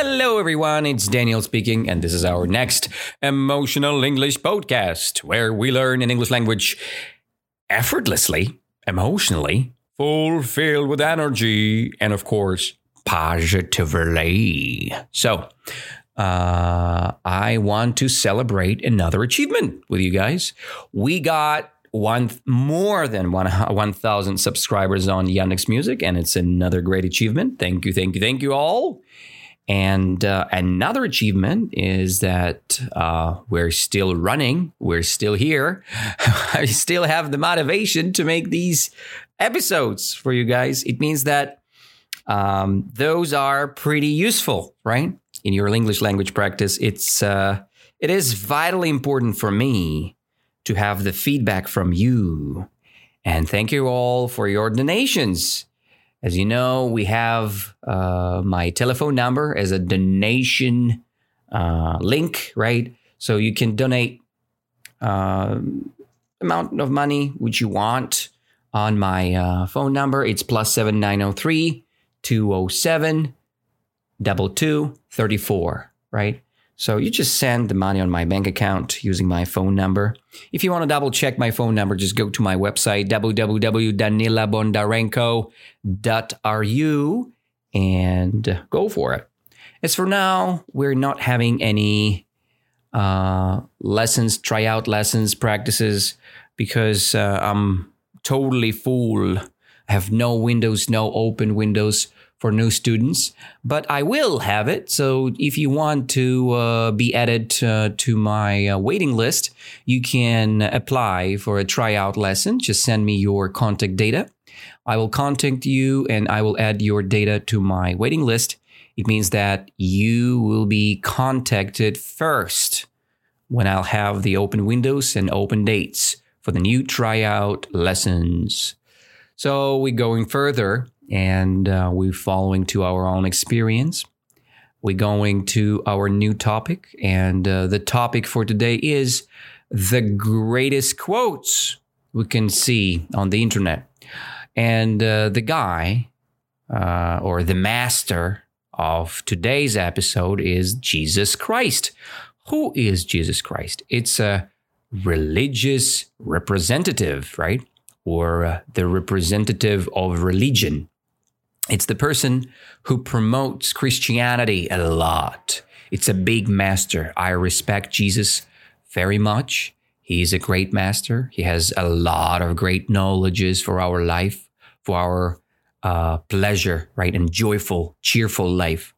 Hello, everyone. It's Daniel speaking, and this is our next emotional English podcast where we learn an English language effortlessly, emotionally, fulfilled with energy, and of course, positively. So, uh, I want to celebrate another achievement with you guys. We got one more than one 1000 subscribers on Yandex Music and it's another great achievement. Thank you, thank you, thank you all. And uh, another achievement is that uh, we're still running. We're still here. I still have the motivation to make these episodes for you guys. It means that um, those are pretty useful, right? In your English language practice, it's uh, it is vitally important for me to have the feedback from you. And thank you all for your donations. As you know, we have uh, my telephone number as a donation uh, link, right? So you can donate uh, amount of money which you want on my uh, phone number. It's plus seven nine zero oh three two zero oh seven double two thirty four, right? So you just send the money on my bank account using my phone number. If you want to double check my phone number, just go to my website, www.danilabondarenko.ru and go for it. As for now, we're not having any uh, lessons, tryout lessons, practices, because uh, I'm totally full. I have no windows, no open windows for new students, but I will have it. So if you want to uh, be added uh, to my uh, waiting list, you can apply for a tryout lesson. Just send me your contact data. I will contact you and I will add your data to my waiting list. It means that you will be contacted first when I'll have the open windows and open dates for the new tryout lessons. So we're going further and uh, we're following to our own experience. We're going to our new topic, and uh, the topic for today is the greatest quotes we can see on the internet. And uh, the guy uh, or the master of today's episode is Jesus Christ. Who is Jesus Christ? It's a religious representative, right? Or uh, the representative of religion. It's the person who promotes Christianity a lot. It's a big master. I respect Jesus very much. He's a great master. He has a lot of great knowledges for our life, for our uh, pleasure, right? And joyful, cheerful life.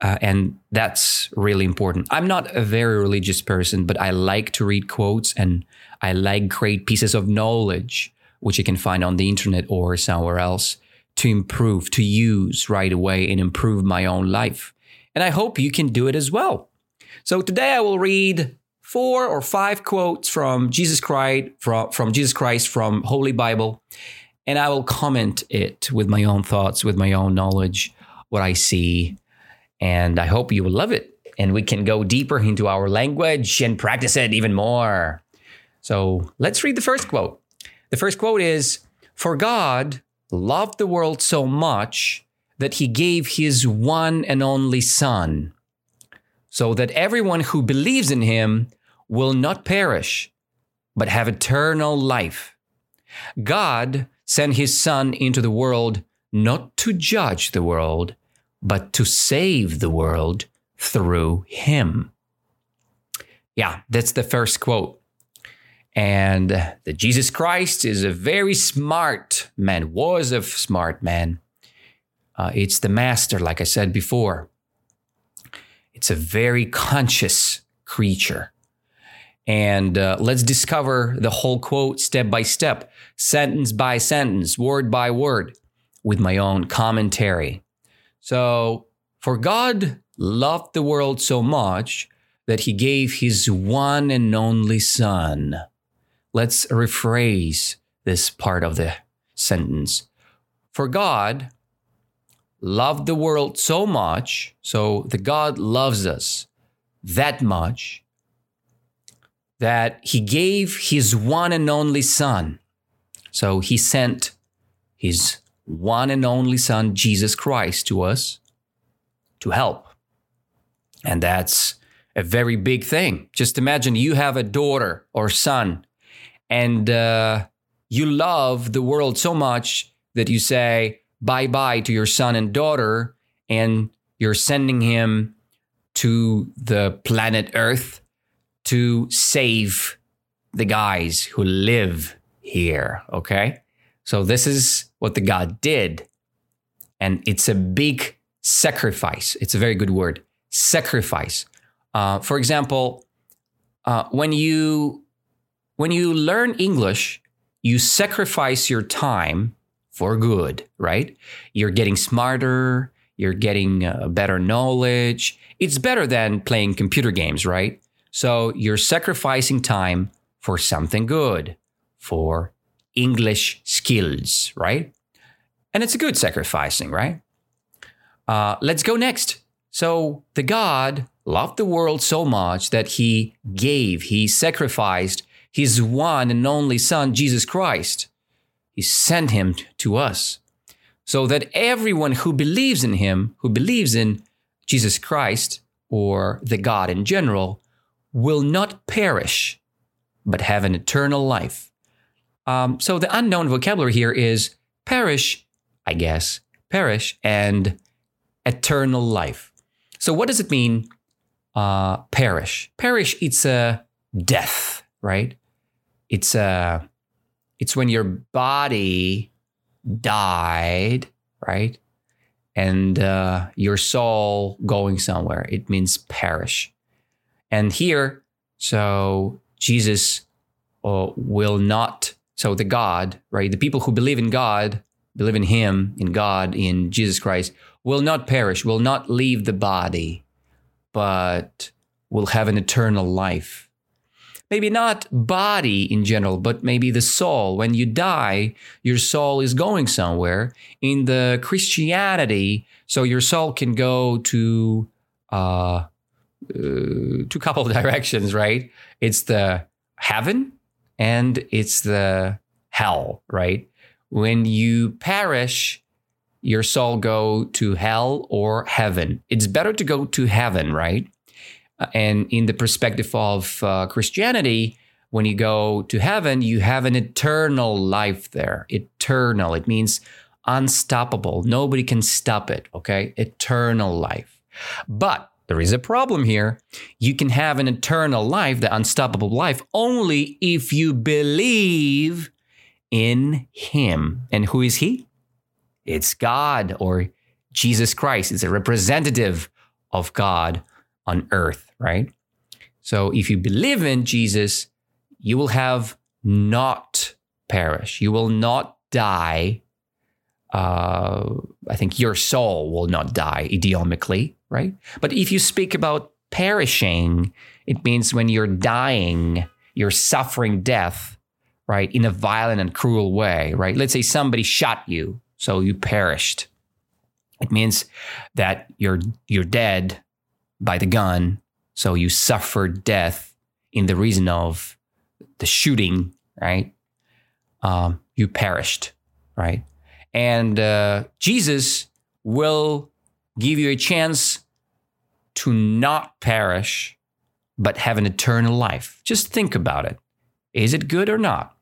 Uh, and that's really important. I'm not a very religious person, but I like to read quotes and I like great pieces of knowledge, which you can find on the internet or somewhere else to improve, to use right away and improve my own life. And I hope you can do it as well. So today I will read four or five quotes from Jesus Christ from, from Jesus Christ from Holy Bible and I will comment it with my own thoughts, with my own knowledge, what I see. And I hope you will love it. And we can go deeper into our language and practice it even more. So let's read the first quote. The first quote is For God loved the world so much that he gave his one and only Son, so that everyone who believes in him will not perish, but have eternal life. God sent his Son into the world not to judge the world, but to save the world through him. Yeah, that's the first quote. And the Jesus Christ is a very smart man, was a smart man. Uh, it's the master, like I said before. It's a very conscious creature. And uh, let's discover the whole quote step by step, sentence by sentence, word by word, with my own commentary. So, for God loved the world so much that he gave his one and only Son let's rephrase this part of the sentence. For God loved the world so much, so the God loves us that much, that he gave his one and only Son. So he sent his one and only Son, Jesus Christ, to us to help, And that's a very big thing. Just imagine you have a daughter or son, and uh, you love the world so much that you say bye bye to your son and daughter, and you're sending him to the planet Earth to save the guys who live here. Okay. So this is what the God did. And it's a big sacrifice. It's a very good word sacrifice. Uh, for example, uh, when you when you learn English, you sacrifice your time for good, right? You're getting smarter, you're getting uh, better knowledge. It's better than playing computer games, right? So you're sacrificing time for something good, for English skills, right? And it's a good sacrificing, right? Uh, let's go next. So the God loved the world so much that he gave, he sacrificed his one and only Son, Jesus Christ. He sent him to us so that everyone who believes in him, who believes in Jesus Christ or the God in general, will not perish, but have an eternal life. Um, so the unknown vocabulary here is perish, I guess, perish, and eternal life. So what does it mean, uh, perish? Perish, it's a death, right? It's a, it's when your body died, right? And uh, your soul going somewhere. It means perish. And here, so Jesus uh, will not, so the God, right? The people who believe in God, believe in Him, in God, in Jesus Christ, will not perish, will not leave the body, but will have an eternal life. Maybe not body in general, but maybe the soul. When you die, your soul is going somewhere. In the Christianity, so your soul can go to uh, uh, two couple of directions, right? It's the heaven and it's the hell, right? When you perish, your soul go to hell or heaven. It's better to go to heaven, right? Uh, and in the perspective of uh, Christianity, when you go to heaven, you have an eternal life there. Eternal. It means unstoppable. Nobody can stop it. Okay. Eternal life. But there is a problem here. You can have an eternal life, the unstoppable life, only if you believe in Him. And who is He? It's God or Jesus Christ. It's a representative of God on earth, right? So if you believe in Jesus, you will have not perish. You will not die. Uh, I think your soul will not die idiomically right? But if you speak about perishing, it means when you're dying, you're suffering death, right, in a violent and cruel way, right? Let's say somebody shot you, so you perished. It means that you're you're dead by the gun, so you suffered death in the reason of the shooting, right? Um, you perished, right? And uh, Jesus will give you a chance to not perish, but have an eternal life. Just think about it. Is it good or not?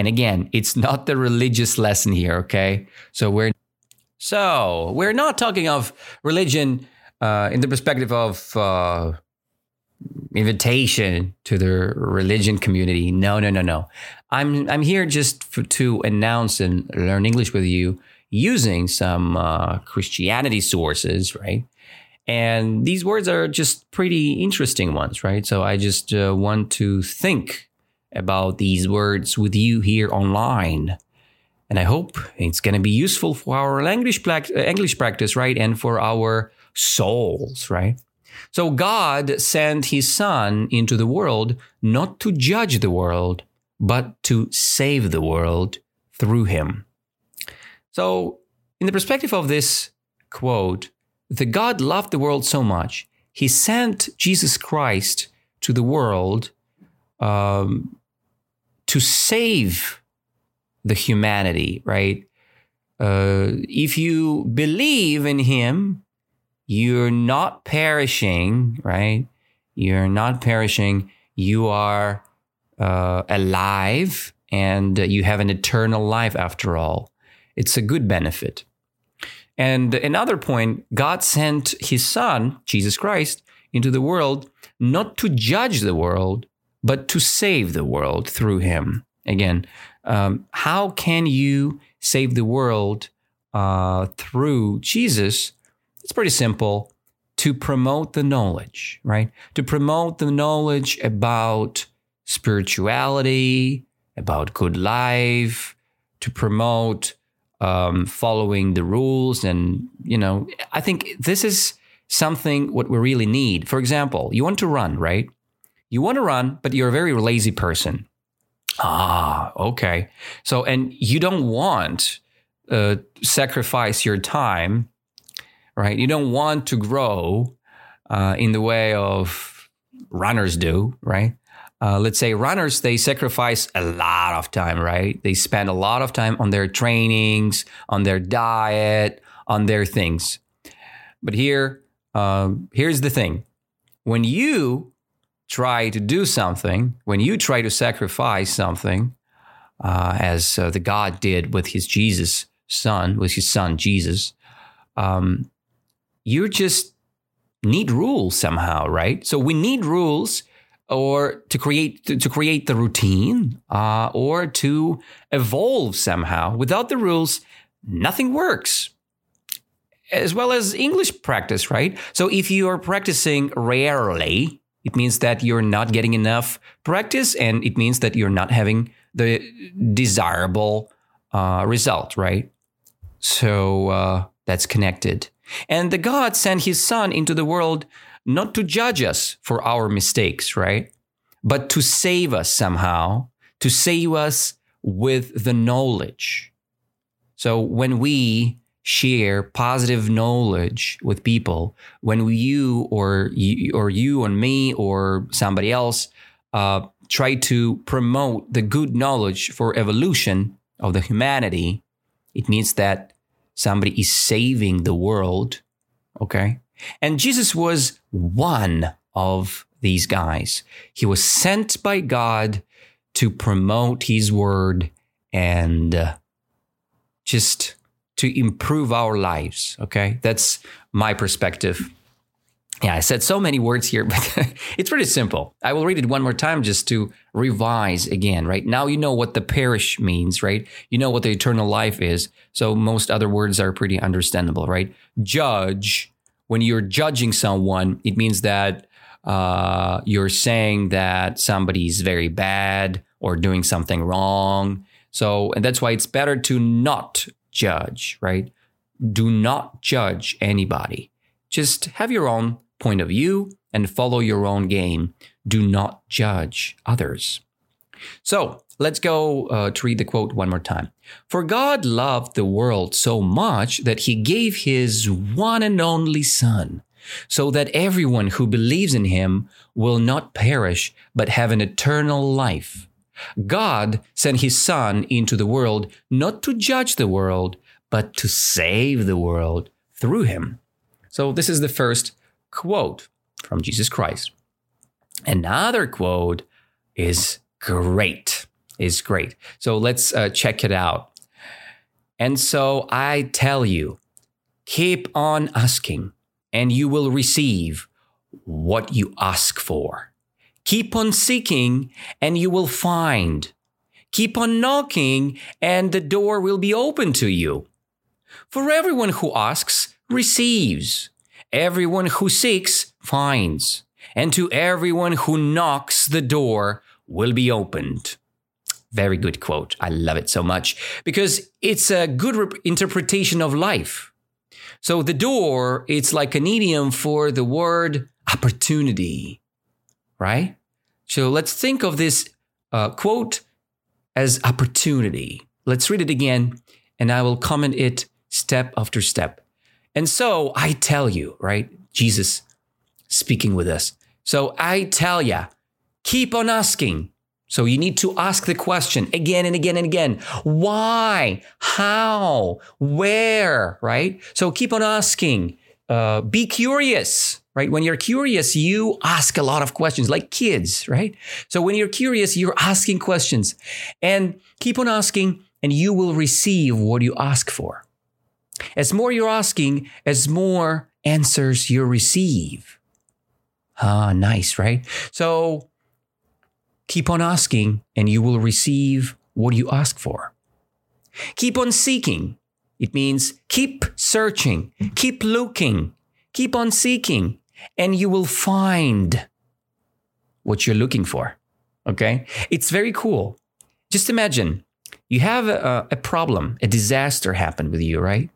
And again, it's not the religious lesson here, okay? So we're so we're not talking of religion uh, in the perspective of uh, invitation to the religion community. No, no, no, no. I'm I'm here just for, to announce and learn English with you using some uh, Christianity sources, right? And these words are just pretty interesting ones, right? So I just uh, want to think about these words with you here online. And I hope it's going to be useful for our language, English practice, right? And for our souls, right? So God sent his son into the world not to judge the world, but to save the world through him. So, in the perspective of this quote, the God loved the world so much, he sent Jesus Christ to the world um, to save the humanity, right? Uh, if you believe in him, you're not perishing, right? You're not perishing. You are uh, alive and you have an eternal life after all. It's a good benefit. And another point God sent his son, Jesus Christ, into the world not to judge the world, but to save the world through him. Again, um, how can you save the world uh, through Jesus? It's pretty simple to promote the knowledge, right? To promote the knowledge about spirituality, about good life, to promote um, following the rules. And, you know, I think this is something what we really need. For example, you want to run, right? You want to run, but you're a very lazy person. Ah, okay. So, and you don't want uh, sacrifice your time, right? You don't want to grow uh, in the way of runners do, right? Uh, let's say runners, they sacrifice a lot of time, right? They spend a lot of time on their trainings, on their diet, on their things. But here, um, here's the thing when you try to do something, when you try to sacrifice something, uh, as uh, the God did with his Jesus son, with his son Jesus, um, you just need rules somehow, right? So we need rules or to create to, to create the routine uh, or to evolve somehow. Without the rules nothing works. As well as english practice right? So if you are practicing rarely it means that you're not getting enough practice and it means that you're not having the desirable uh, result right? So uh, that's connected and the god sent his son into the world not to judge us for our mistakes, right? But to save us somehow, to save us with the knowledge. So when we share positive knowledge with people, when you or you, or you and me or somebody else uh, try to promote the good knowledge for evolution of the humanity, it means that somebody is saving the world. Okay. And Jesus was one of these guys. He was sent by God to promote his word and uh, just to improve our lives. Okay. That's my perspective. Yeah, I said so many words here, but it's pretty simple. I will read it one more time just to revise again, right? Now you know what the perish means, right? You know what the eternal life is. So most other words are pretty understandable, right? Judge when you're judging someone, it means that uh, you're saying that somebody's very bad or doing something wrong. So, and that's why it's better to not judge, right? Do not judge anybody. Just have your own point of view and follow your own game. Do not judge others. So, Let's go uh, to read the quote one more time. For God loved the world so much that he gave his one and only Son, so that everyone who believes in him will not perish, but have an eternal life. God sent his Son into the world not to judge the world, but to save the world through him. So, this is the first quote from Jesus Christ. Another quote is great is great. So let's uh, check it out. And so I tell you, keep on asking, and you will receive what you ask for. Keep on seeking, and you will find. Keep on knocking, and the door will be open to you. For everyone who asks receives, everyone who seeks finds, and to everyone who knocks, the door will be opened. Very good quote. I love it so much because it's a good rep- interpretation of life. So the door, it's like an idiom for the word opportunity, right? So let's think of this uh, quote as opportunity. Let's read it again and I will comment it step after step. And so I tell you, right? Jesus speaking with us. So I tell you, keep on asking so you need to ask the question again and again and again. Why? How? Where? Right? So keep on asking. uh, be curious, right? When you're curious, you ask a lot of questions, like kids, right? So when you're curious, you're asking questions and keep on asking, and you will receive what you ask for. As more you're asking, as more answers you receive. Ah, nice, right? So keep on asking, and you will receive what you ask for. Keep on seeking. It means keep searching, keep looking, keep on seeking, and you will find what you're looking for. Okay? It's very cool. Just imagine you have a, a problem, a disaster happened with you, right?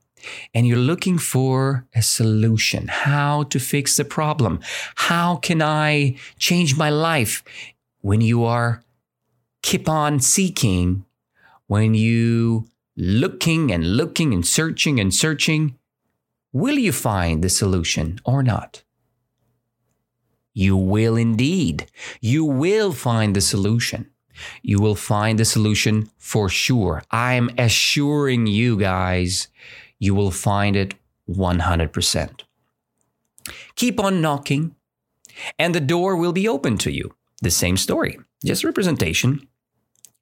And you're looking for a solution, how to fix the problem. How can I change my life? When you are keep on seeking, when you looking and looking and searching and searching, will you find the solution or not? You will indeed. You will find the solution. You will find the solution for sure. I'm assuring you guys, you will find it 100%. Keep on knocking, and the door will be open to you. The same story, just representation,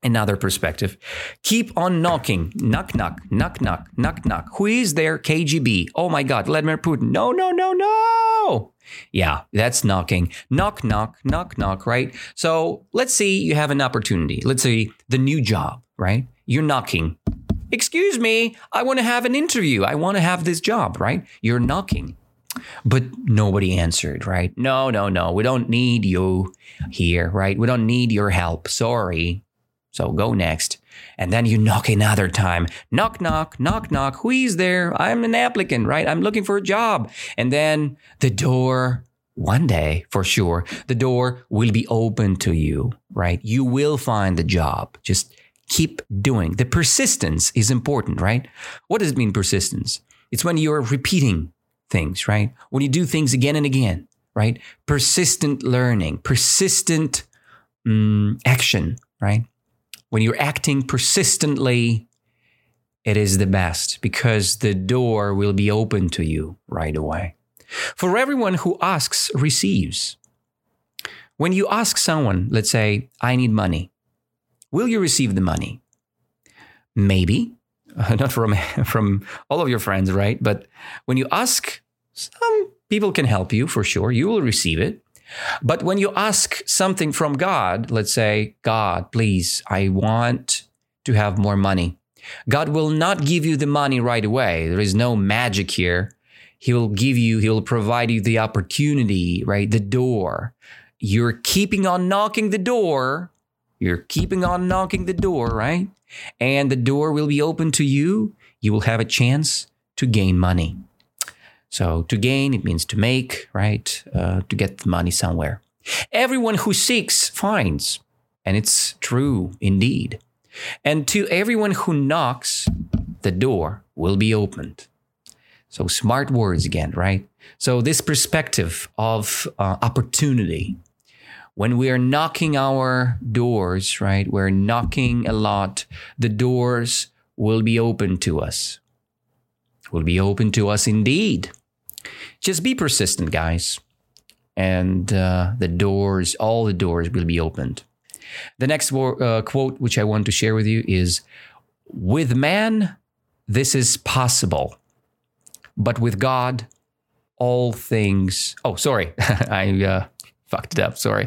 another perspective. Keep on knocking. Knock, knock, knock, knock, knock, knock. Who is there? KGB. Oh my God, Vladimir Putin. No, no, no, no. Yeah, that's knocking. Knock, knock, knock, knock, right? So let's see you have an opportunity. Let's say the new job, right? You're knocking. Excuse me, I want to have an interview. I want to have this job, right? You're knocking. But nobody answered, right? No, no, no. We don't need you here, right? We don't need your help. Sorry. So go next. And then you knock another time. Knock, knock, knock, knock. Who is there? I'm an applicant, right? I'm looking for a job. And then the door, one day for sure, the door will be open to you, right? You will find the job. Just keep doing. The persistence is important, right? What does it mean, persistence? It's when you're repeating things, right? When you do things again and again, right? Persistent learning, persistent um, action, right? when you're acting persistently, it is the best because the door will be open to you right away. For everyone who asks, receives. When you ask someone, let's say, I need money, will you receive the money? Maybe, uh, not from, from all of your friends, right? But when you ask, some people can help you for sure. You will receive it. But when you ask something from God, let's say, God, please, I want to have more money. God will not give you the money right away. There is no magic here. He will give you, He will provide you the opportunity, right? The door. You're keeping on knocking the door. You're keeping on knocking the door, right? And the door will be open to you. You will have a chance to gain money. So to gain, it means to make, right? Uh, to get the money somewhere. Everyone who seeks finds. And it's true indeed. And to everyone who knocks, the door will be opened. So smart words again, right? So this perspective of uh, opportunity, when we are knocking our doors, right? We're knocking a lot. The doors will be open to us. Will be open to us indeed. Just be persistent, guys. And uh, the doors, all the doors will be opened. The next uh, quote, which I want to share with you, is With man, this is possible, but with God, all things. Oh, sorry. I uh, fucked it up. Sorry.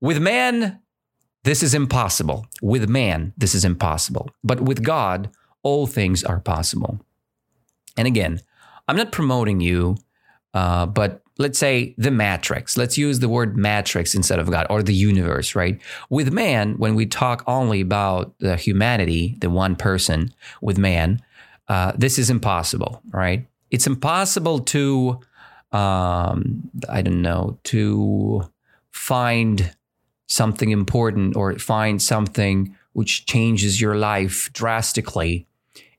With man, this is impossible. With man, this is impossible. But with God, all things are possible. And again, I'm not promoting you, uh, but let's say the matrix. Let's use the word matrix instead of God or the universe, right? With man, when we talk only about the humanity, the one person with man, uh, this is impossible, right? It's impossible to, um, I don't know, to find something important or find something which changes your life drastically.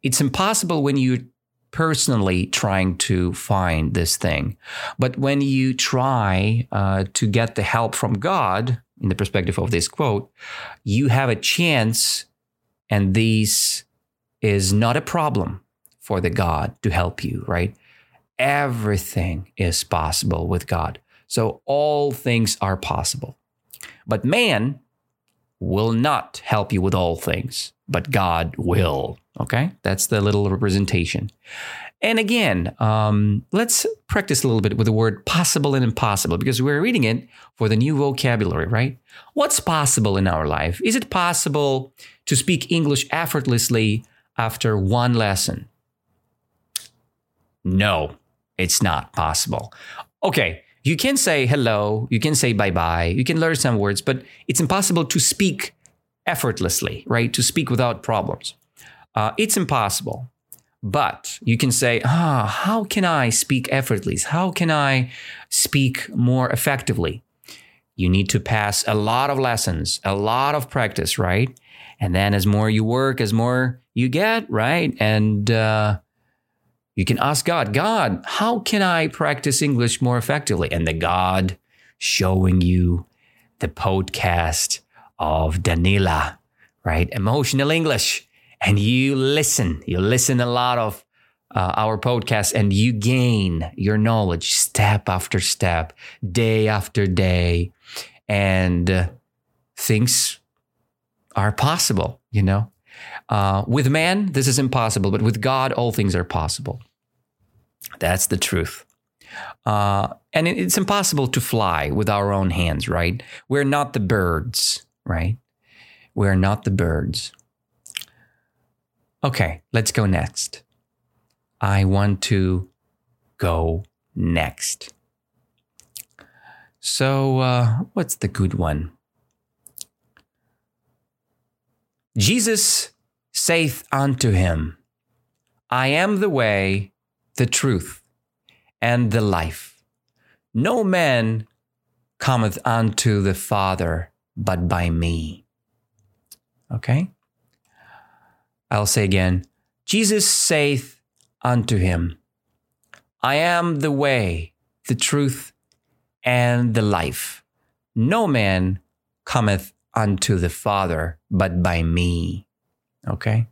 It's impossible when you're personally trying to find this thing. But when you try uh, to get the help from God, in the perspective of this quote, you have a chance, and this is not a problem for the God to help you, right? Everything is possible with God. So all things are possible. But man will not help you with all things, but God will. Okay? That's the little representation. And again, um, let's practice a little bit with the word possible and impossible because we're reading it for the new vocabulary, right? What's possible in our life? Is it possible to speak English effortlessly after one lesson? No, it's not possible. Okay, you can say hello, you can say bye bye, you can learn some words, but it's impossible to speak effortlessly, right? To speak without problems. Uh, it's impossible. But you can say, ah, how can I speak effortlessly? How can I speak more effectively? You need to pass a lot of lessons, a lot of practice, right? And then as more you work, as more you get, right? And uh, you can ask God, God, how can I practice English more effectively? And the God showing you the podcast of Danila, right? Emotional English. And you listen, you listen a lot of uh, our podcast and you gain your knowledge step after step, day after day. And uh, things are possible, you know? Uh, with man, this is impossible, but with God, all things are possible. That's the truth. Uh, and it's impossible to fly with our own hands, right? We're not the birds, right? We're not the birds. Okay, let's go next. I want to go next. So, uh, what's the good one? Jesus saith unto him, I am the way, the truth, and the life. No man cometh unto the Father but by me. Okay? I'll say again Jesus saith unto him, I am the way, the truth, and the life. No man cometh unto the Father but by me. Okay?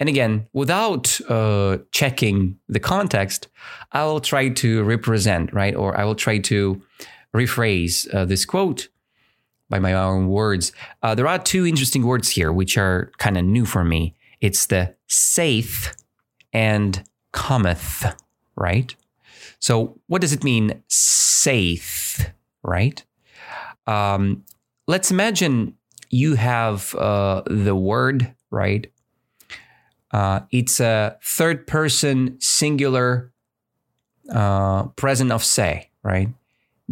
And again, without uh, checking the context, I will try to represent, right? Or I will try to rephrase uh, this quote by my own words. Uh, there are two interesting words here, which are kind of new for me. It's the saith and cometh, right? So, what does it mean, saith, right? Um, let's imagine you have uh, the word, right? Uh, it's a third person singular uh, present of say, right?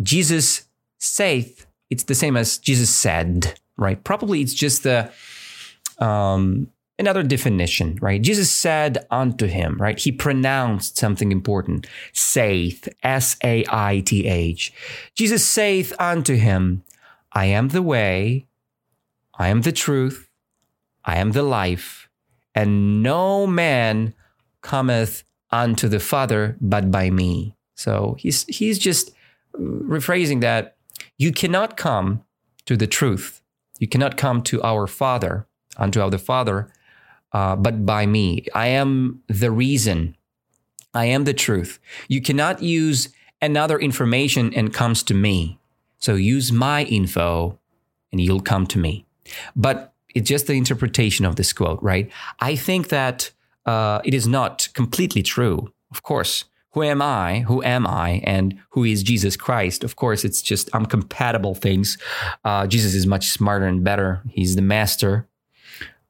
Jesus saith, it's the same as Jesus said, right? Probably it's just the um, another definition, right? Jesus said unto him, right? He pronounced something important. Saith, S A I T H. Jesus saith unto him, I am the way, I am the truth, I am the life and no man cometh unto the Father but by me. So he's he's just rephrasing that you cannot come to the truth. You cannot come to our Father, unto our Father, uh, but by me. I am the reason. I am the truth. You cannot use another information and comes to me. So use my info and you'll come to me. But it's just the interpretation of this quote, right? I think that uh, it is not completely true. Of course, who am I? Who am I? And who is Jesus Christ? Of course, it's just uncompatible things. Uh, Jesus is much smarter and better. He's the master.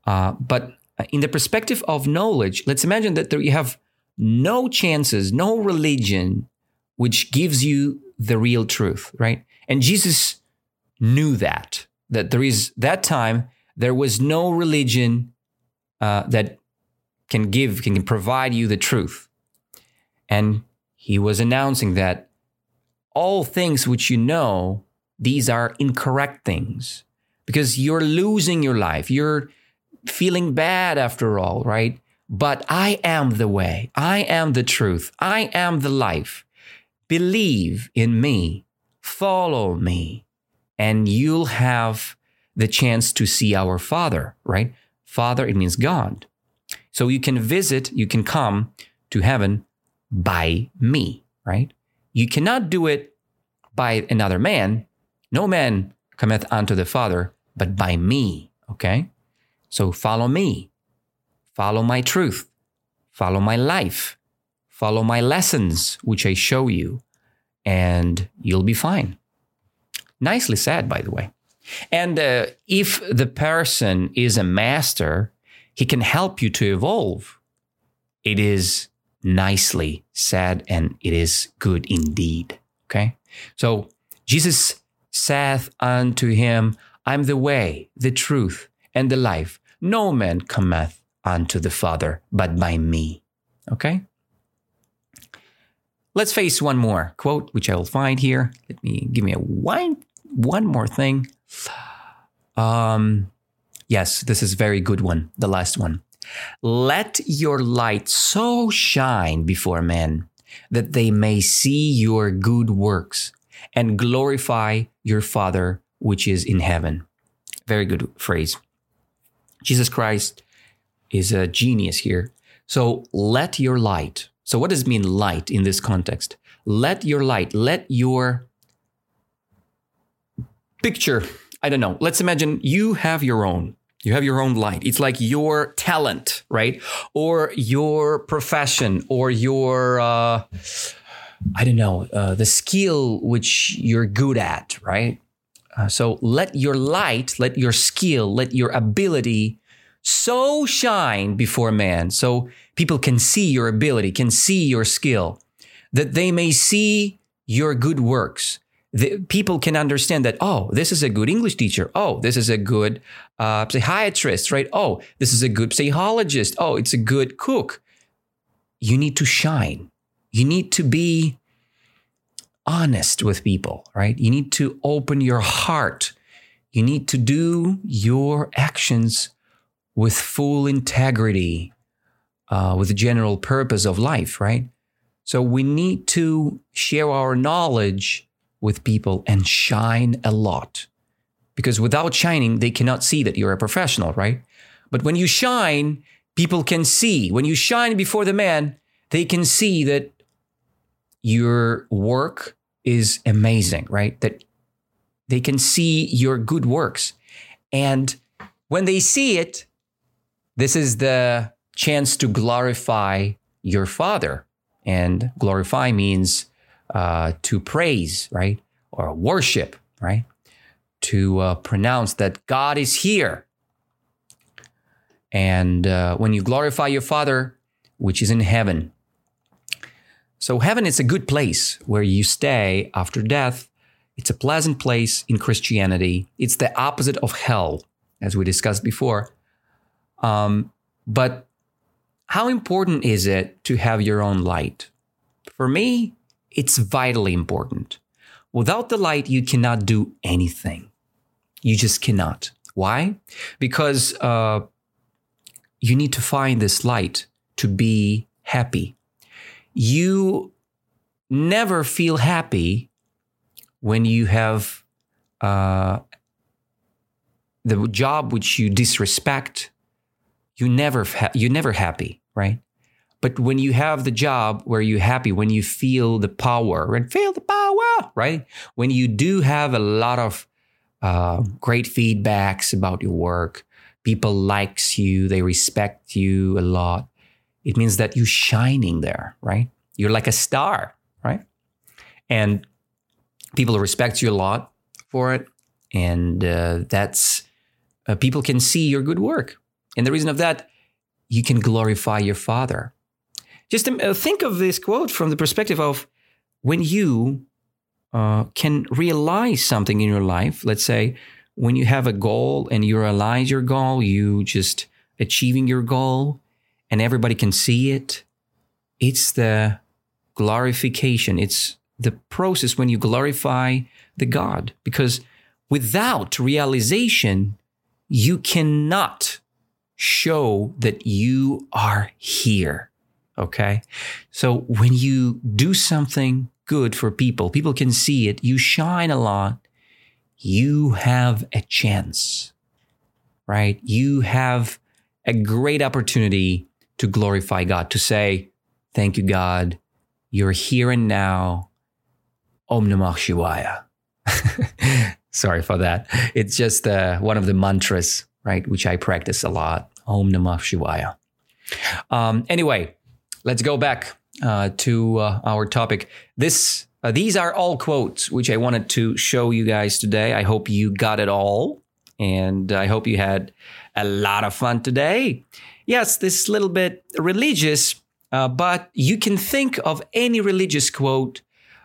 Uh, but in the perspective of knowledge, let's imagine that there you have no chances, no religion which gives you the real truth, right? And Jesus knew that, that there is that time there was no religion uh, that can give, can provide you the truth. And he was announcing that all things which you know, these are incorrect things because you're losing your life. You're feeling bad after all, right? But I am the way. I am the truth. I am the life. Believe in me. Follow me. And you'll have the chance to see our Father, right? Father, it means God. So you can visit, you can come to heaven by me, right? You cannot do it by another man. No man cometh unto the Father but by me, okay? So follow me, follow my truth, follow my life, follow my lessons, which I show you, and you'll be fine. Nicely said, by the way. And uh, if the person is a master, he can help you to evolve. It is nicely said and it is good indeed. Okay. So Jesus saith unto him, I'm the way, the truth, and the life. No man cometh unto the Father but by me. Okay? Let's face one more quote, which I will find here. Let me give me a one, one more thing. Um, yes, this is very good one. The last one. Let your light so shine before men that they may see your good works and glorify your Father which is in heaven. Very good phrase. Jesus Christ is a genius here. So let your light. So, what does mean, light, in this context? Let your light, let your picture, I don't know, let's imagine you have your own. You have your own light. It's like your talent, right? Or your profession, or your, uh, I don't know, uh, the skill which you're good at, right? Uh, so let your light, let your skill, let your ability so shine before man so people can see your ability, can see your skill, that they may see your good works. The, people can understand that, oh, this is a good English teacher. Oh, this is a good uh, psychiatrist, right? Oh, this is a good psychologist. Oh, it's a good cook. You need to shine. You need to be honest with people, right? You need to open your heart. You need to do your actions with full integrity, uh, with the general purpose of life, right? So we need to share our knowledge with people and shine a lot. Because without shining, they cannot see that you're a professional, right? But when you shine, people can see. When you shine before the man, they can see that your work is amazing, right? That they can see your good works. And when they see it, this is the chance to glorify your Father. And glorify means uh, to praise, right? Or worship, right? To uh, pronounce that God is here. And uh, when you glorify your Father, which is in heaven, so, heaven is a good place where you stay after death. It's a pleasant place in Christianity. It's the opposite of hell, as we discussed before. Um, but how important is it to have your own light? For me, it's vitally important. Without the light, you cannot do anything. You just cannot. Why? Because uh, you need to find this light to be happy you never feel happy when you have uh, the job which you disrespect. You never ha- you never happy, right? But when you have the job where you're happy, when you feel the power and feel the power, right? When you do have a lot of uh, great feedbacks about your work, people likes you, they respect you a lot it means that you're shining there, right? You're like a star, right? And people respect you a lot for it. And uh, that's, uh, people can see your good work. And the reason of that, you can glorify your Father. Just um, uh, think of this quote from the perspective of when you uh, can realize something in your life. Let's say when you have a goal and you realize your goal, you just achieving your goal, and everybody can see it. It's the glorification. It's the process when you glorify the God. Because without realization, you cannot show that you are here. Okay. So when you do something good for people, people can see it, you shine a lot, you have a chance, right? You have a great opportunity to glorify God, to say, Thank you, God. You're here and now. Om Namah Shivaya. Sorry for that. It's just uh, one of the mantras, right, which I practice a lot. Om Namah Shivaya. Um, anyway, let's go back uh, to uh, our topic. This uh, these are all quotes which I wanted to show you guys today. I hope you got it all, and I hope you had a lot of fun today. Yes, this is a little bit religious, uh, but you can think of any religious quote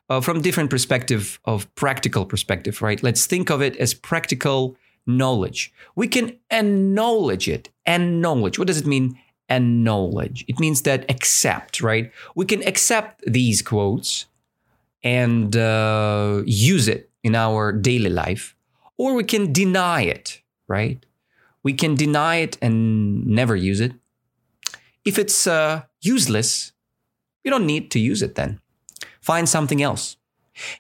uh, from different perspective of practical perspective, right? Let's think of it as practical knowledge. We can acknowledge it. Acknowledge. What does it mean? Acknowledge. It means that accept, right? We can accept these quotes and uh, use it in our daily life, or we can deny it, right? We can deny it and never use it. If it's uh, useless, you don't need to use it then. Find something else.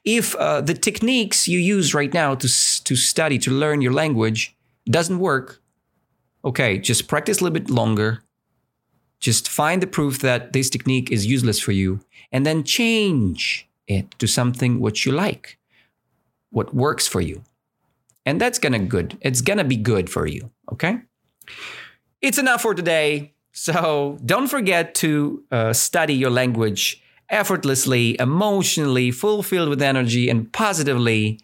If uh, the techniques you use right now to, to study, to learn your language doesn't work, okay, just practice a little bit longer. Just find the proof that this technique is useless for you and then change it to something what you like, what works for you. And that's gonna good. It's gonna be good for you. Okay. It's enough for today. So don't forget to uh, study your language effortlessly, emotionally, fulfilled with energy, and positively,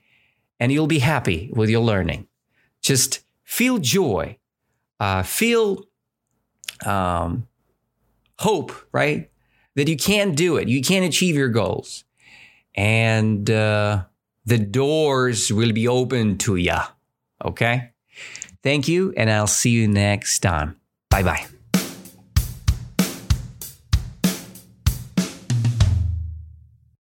and you'll be happy with your learning. Just feel joy, uh, feel um, hope, right? That you can do it, you can achieve your goals and uh, the doors will be open to you. Okay? Thank you, and I'll see you next time. Bye bye.